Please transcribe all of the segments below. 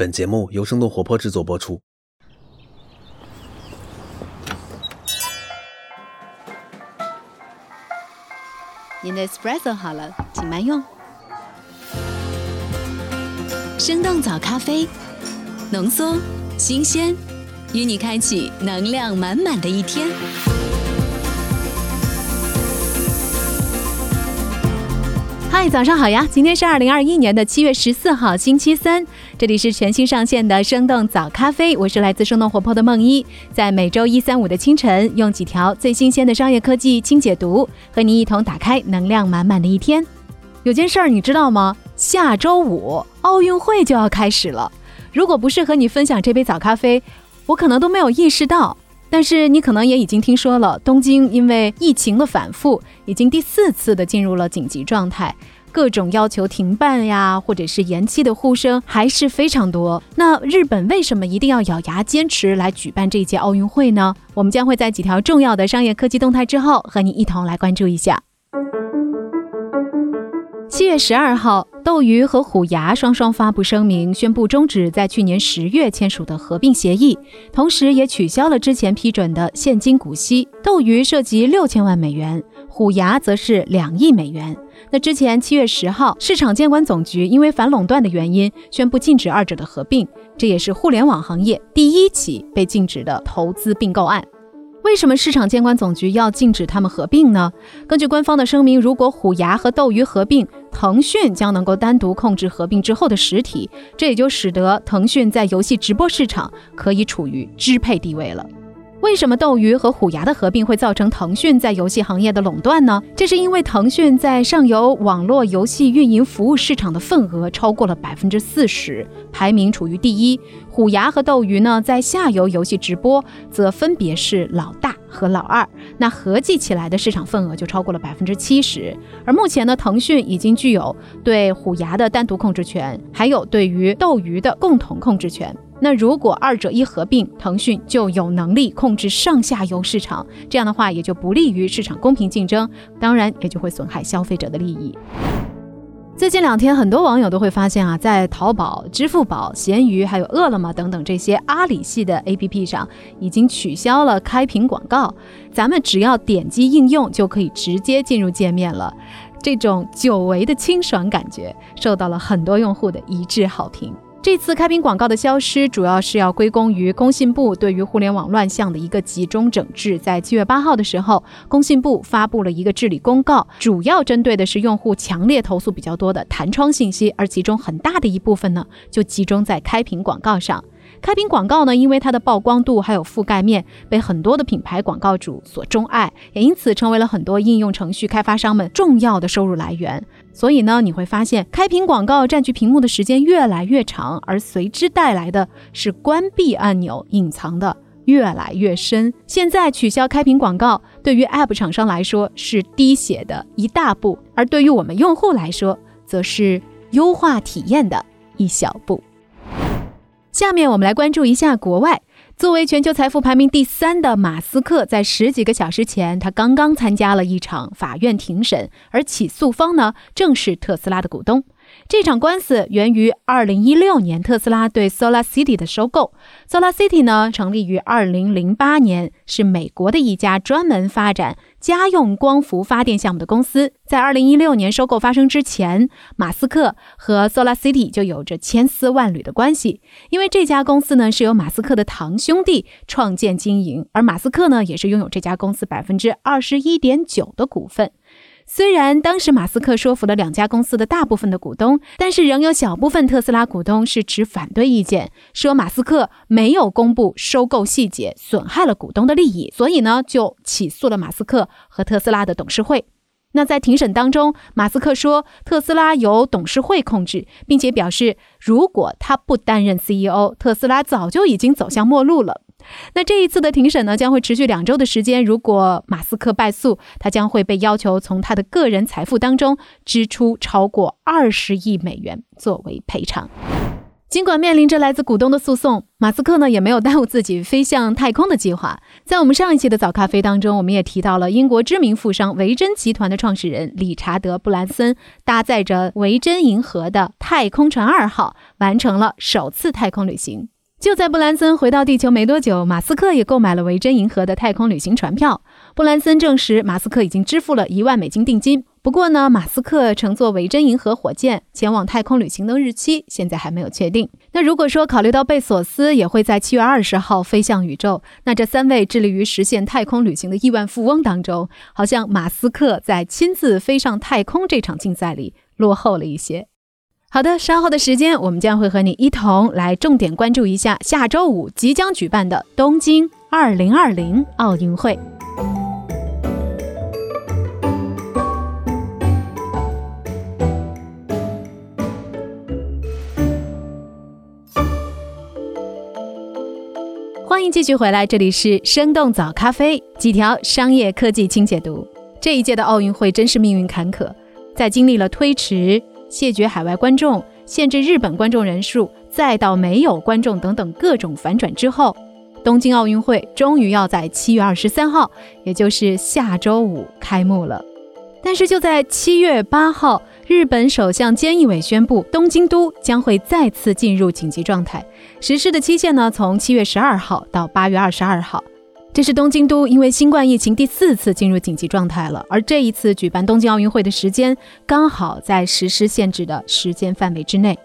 本节目由生动活泼制作播出。您的 espresso 好了，请慢用。生动早咖啡，浓缩、新鲜，与你开启能量满满的一天。嗨，早上好呀！今天是二零二一年的七月十四号，星期三。这里是全新上线的生动早咖啡，我是来自生动活泼的梦一，在每周一、三、五的清晨，用几条最新鲜的商业科技轻解读，和你一同打开能量满满的一天。有件事儿你知道吗？下周五奥运会就要开始了。如果不是和你分享这杯早咖啡，我可能都没有意识到。但是你可能也已经听说了，东京因为疫情的反复，已经第四次的进入了紧急状态，各种要求停办呀，或者是延期的呼声还是非常多。那日本为什么一定要咬牙坚持来举办这一届奥运会呢？我们将会在几条重要的商业科技动态之后，和你一同来关注一下。七月十二号，斗鱼和虎牙双双发布声明，宣布终止在去年十月签署的合并协议，同时也取消了之前批准的现金股息。斗鱼涉及六千万美元，虎牙则是两亿美元。那之前七月十号，市场监管总局因为反垄断的原因，宣布禁止二者的合并，这也是互联网行业第一起被禁止的投资并购案。为什么市场监管总局要禁止他们合并呢？根据官方的声明，如果虎牙和斗鱼合并，腾讯将能够单独控制合并之后的实体，这也就使得腾讯在游戏直播市场可以处于支配地位了。为什么斗鱼和虎牙的合并会造成腾讯在游戏行业的垄断呢？这是因为腾讯在上游网络游戏运营服务市场的份额超过了百分之四十，排名处于第一。虎牙和斗鱼呢，在下游游戏直播则分别是老大和老二，那合计起来的市场份额就超过了百分之七十。而目前呢，腾讯已经具有对虎牙的单独控制权，还有对于斗鱼的共同控制权。那如果二者一合并，腾讯就有能力控制上下游市场，这样的话也就不利于市场公平竞争，当然也就会损害消费者的利益。最近两天，很多网友都会发现啊，在淘宝、支付宝、闲鱼还有饿了么等等这些阿里系的 APP 上，已经取消了开屏广告，咱们只要点击应用就可以直接进入界面了。这种久违的清爽感觉，受到了很多用户的一致好评。这次开屏广告的消失，主要是要归功于工信部对于互联网乱象的一个集中整治。在七月八号的时候，工信部发布了一个治理公告，主要针对的是用户强烈投诉比较多的弹窗信息，而其中很大的一部分呢，就集中在开屏广告上。开屏广告呢，因为它的曝光度还有覆盖面，被很多的品牌广告主所钟爱，也因此成为了很多应用程序开发商们重要的收入来源。所以呢，你会发现开屏广告占据屏幕的时间越来越长，而随之带来的是关闭按钮隐藏的越来越深。现在取消开屏广告，对于 App 厂商来说是滴血的一大步，而对于我们用户来说，则是优化体验的一小步。下面我们来关注一下国外。作为全球财富排名第三的马斯克，在十几个小时前，他刚刚参加了一场法院庭审，而起诉方呢，正是特斯拉的股东。这场官司源于2016年特斯拉对 Solar City 的收购。Solar City 呢，成立于2008年，是美国的一家专门发展家用光伏发电项目的公司。在二零一六年收购发生之前，马斯克和 Solar City 就有着千丝万缕的关系，因为这家公司呢是由马斯克的堂兄弟创建经营，而马斯克呢也是拥有这家公司百分之二十一点九的股份。虽然当时马斯克说服了两家公司的大部分的股东，但是仍有小部分特斯拉股东是持反对意见，说马斯克没有公布收购细节，损害了股东的利益，所以呢就起诉了马斯克和特斯拉的董事会。那在庭审当中，马斯克说特斯拉由董事会控制，并且表示如果他不担任 CEO，特斯拉早就已经走向末路了。那这一次的庭审呢，将会持续两周的时间。如果马斯克败诉，他将会被要求从他的个人财富当中支出超过二十亿美元作为赔偿。尽管面临着来自股东的诉讼，马斯克呢也没有耽误自己飞向太空的计划。在我们上一期的早咖啡当中，我们也提到了英国知名富商维珍集团的创始人理查德·布兰森搭载着维珍银河的太空船二号完成了首次太空旅行。就在布兰森回到地球没多久，马斯克也购买了维珍银河的太空旅行船票。布兰森证实，马斯克已经支付了一万美金定金。不过呢，马斯克乘坐维珍银河火箭前往太空旅行的日期现在还没有确定。那如果说考虑到贝索斯也会在七月二十号飞向宇宙，那这三位致力于实现太空旅行的亿万富翁当中，好像马斯克在亲自飞上太空这场竞赛里落后了一些。好的，稍后的时间我们将会和你一同来重点关注一下下周五即将举办的东京二零二零奥运会。欢迎继续回来，这里是生动早咖啡，几条商业科技轻解读。这一届的奥运会真是命运坎坷，在经历了推迟、谢绝海外观众、限制日本观众人数，再到没有观众等等各种反转之后，东京奥运会终于要在七月二十三号，也就是下周五开幕了。但是就在七月八号。日本首相菅义伟宣布，东京都将会再次进入紧急状态，实施的期限呢，从七月十二号到八月二十二号。这是东京都因为新冠疫情第四次进入紧急状态了，而这一次举办东京奥运会的时间刚好在实施限制的时间范围之内。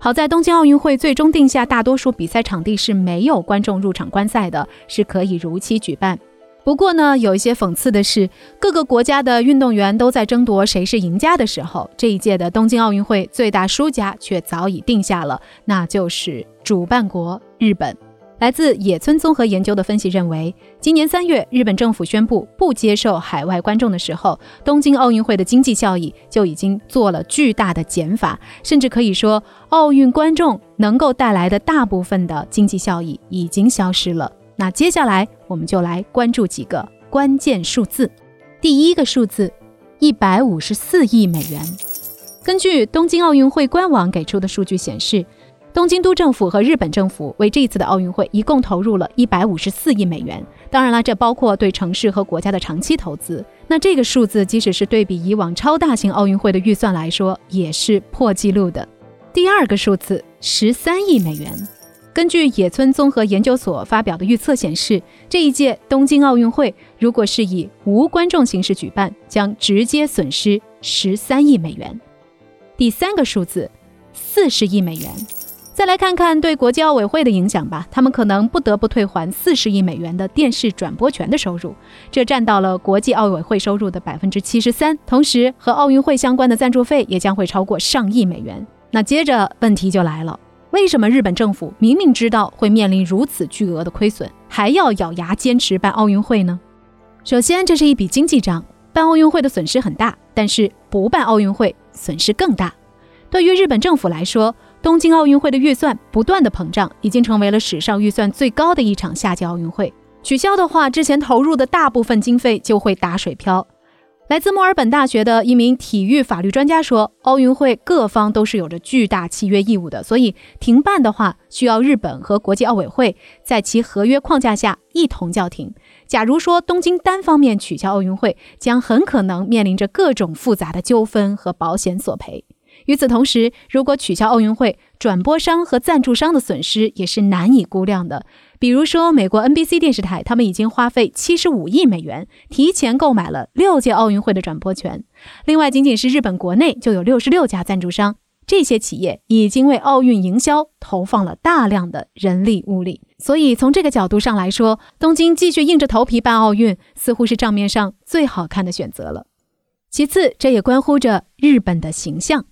好在东京奥运会最终定下，大多数比赛场地是没有观众入场观赛的，是可以如期举办。不过呢，有一些讽刺的是，各个国家的运动员都在争夺谁是赢家的时候，这一届的东京奥运会最大输家却早已定下了，那就是主办国日本。来自野村综合研究的分析认为，今年三月日本政府宣布不接受海外观众的时候，东京奥运会的经济效益就已经做了巨大的减法，甚至可以说，奥运观众能够带来的大部分的经济效益已经消失了。那接下来我们就来关注几个关键数字。第一个数字，一百五十四亿美元。根据东京奥运会官网给出的数据显示，东京都政府和日本政府为这一次的奥运会一共投入了一百五十四亿美元。当然了，这包括对城市和国家的长期投资。那这个数字，即使是对比以往超大型奥运会的预算来说，也是破纪录的。第二个数字，十三亿美元。根据野村综合研究所发表的预测显示，这一届东京奥运会如果是以无观众形式举办，将直接损失十三亿美元。第三个数字，四十亿美元。再来看看对国际奥委会的影响吧，他们可能不得不退还四十亿美元的电视转播权的收入，这占到了国际奥委会收入的百分之七十三。同时，和奥运会相关的赞助费也将会超过上亿美元。那接着问题就来了。为什么日本政府明明知道会面临如此巨额的亏损，还要咬牙坚持办奥运会呢？首先，这是一笔经济账，办奥运会的损失很大，但是不办奥运会损失更大。对于日本政府来说，东京奥运会的预算不断的膨胀，已经成为了史上预算最高的一场夏季奥运会。取消的话，之前投入的大部分经费就会打水漂。来自墨尔本大学的一名体育法律专家说：“奥运会各方都是有着巨大契约义务的，所以停办的话，需要日本和国际奥委会在其合约框架下一同叫停。假如说东京单方面取消奥运会，将很可能面临着各种复杂的纠纷和保险索赔。与此同时，如果取消奥运会，转播商和赞助商的损失也是难以估量的。”比如说，美国 NBC 电视台，他们已经花费七十五亿美元提前购买了六届奥运会的转播权。另外，仅仅是日本国内就有六十六家赞助商，这些企业已经为奥运营销投放了大量的人力物力。所以，从这个角度上来说，东京继续硬着头皮办奥运，似乎是账面上最好看的选择了。其次，这也关乎着日本的形象。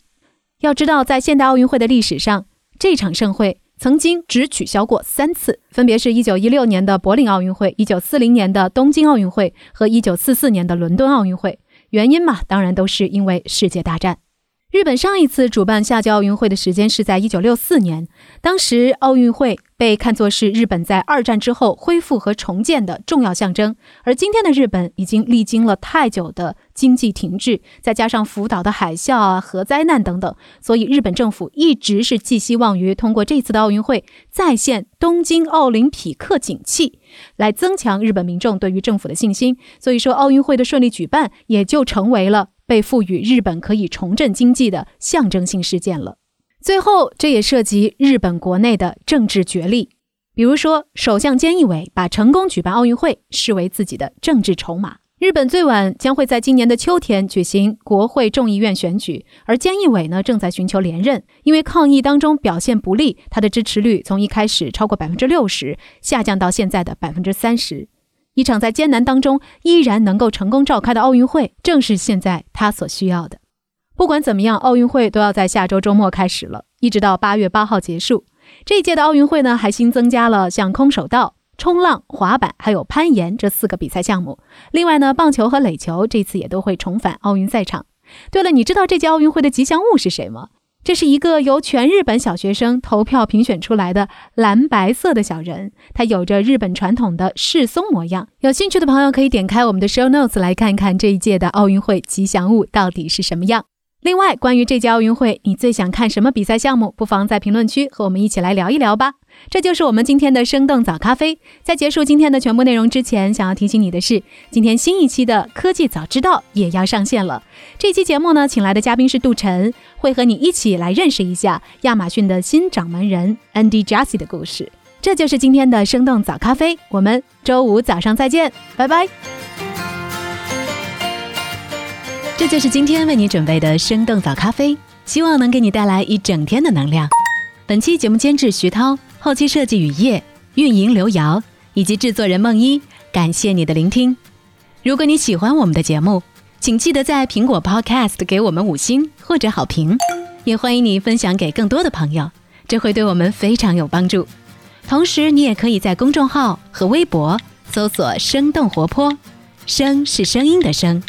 要知道，在现代奥运会的历史上，这场盛会。曾经只取消过三次，分别是一九一六年的柏林奥运会、一九四零年的东京奥运会和一九四四年的伦敦奥运会。原因嘛，当然都是因为世界大战。日本上一次主办夏季奥运会的时间是在一九六四年，当时奥运会被看作是日本在二战之后恢复和重建的重要象征。而今天的日本已经历经了太久的经济停滞，再加上福岛的海啸啊、核灾难等等，所以日本政府一直是寄希望于通过这次的奥运会再现东京奥林匹克景气，来增强日本民众对于政府的信心。所以说，奥运会的顺利举办也就成为了。被赋予日本可以重振经济的象征性事件了。最后，这也涉及日本国内的政治角力。比如说，首相菅义伟把成功举办奥运会视为自己的政治筹码。日本最晚将会在今年的秋天举行国会众议院选举，而菅义伟呢正在寻求连任。因为抗议当中表现不利，他的支持率从一开始超过百分之六十，下降到现在的百分之三十。一场在艰难当中依然能够成功召开的奥运会，正是现在他所需要的。不管怎么样，奥运会都要在下周周末开始了，一直到八月八号结束。这一届的奥运会呢，还新增加了像空手道、冲浪、滑板还有攀岩这四个比赛项目。另外呢，棒球和垒球这次也都会重返奥运赛场。对了，你知道这届奥运会的吉祥物是谁吗？这是一个由全日本小学生投票评选出来的蓝白色的小人，他有着日本传统的世松模样。有兴趣的朋友可以点开我们的 show notes 来看看这一届的奥运会吉祥物到底是什么样。另外，关于这届奥运会，你最想看什么比赛项目？不妨在评论区和我们一起来聊一聊吧。这就是我们今天的生动早咖啡。在结束今天的全部内容之前，想要提醒你的是，今天新一期的科技早知道也要上线了。这期节目呢，请来的嘉宾是杜晨，会和你一起来认识一下亚马逊的新掌门人 Andy Jassy 的故事。这就是今天的生动早咖啡，我们周五早上再见，拜拜。这就是今天为你准备的生动早咖啡，希望能给你带来一整天的能量。本期节目监制徐涛，后期设计雨夜，运营刘瑶，以及制作人梦一。感谢你的聆听。如果你喜欢我们的节目，请记得在苹果 Podcast 给我们五星或者好评，也欢迎你分享给更多的朋友，这会对我们非常有帮助。同时，你也可以在公众号和微博搜索“生动活泼”，声是声音的声。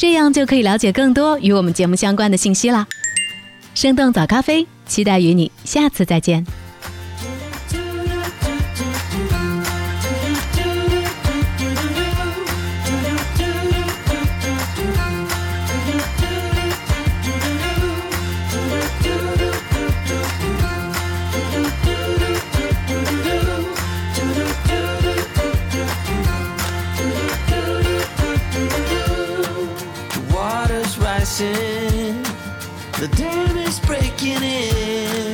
这样就可以了解更多与我们节目相关的信息啦！生动早咖啡，期待与你下次再见。The dam is breaking in.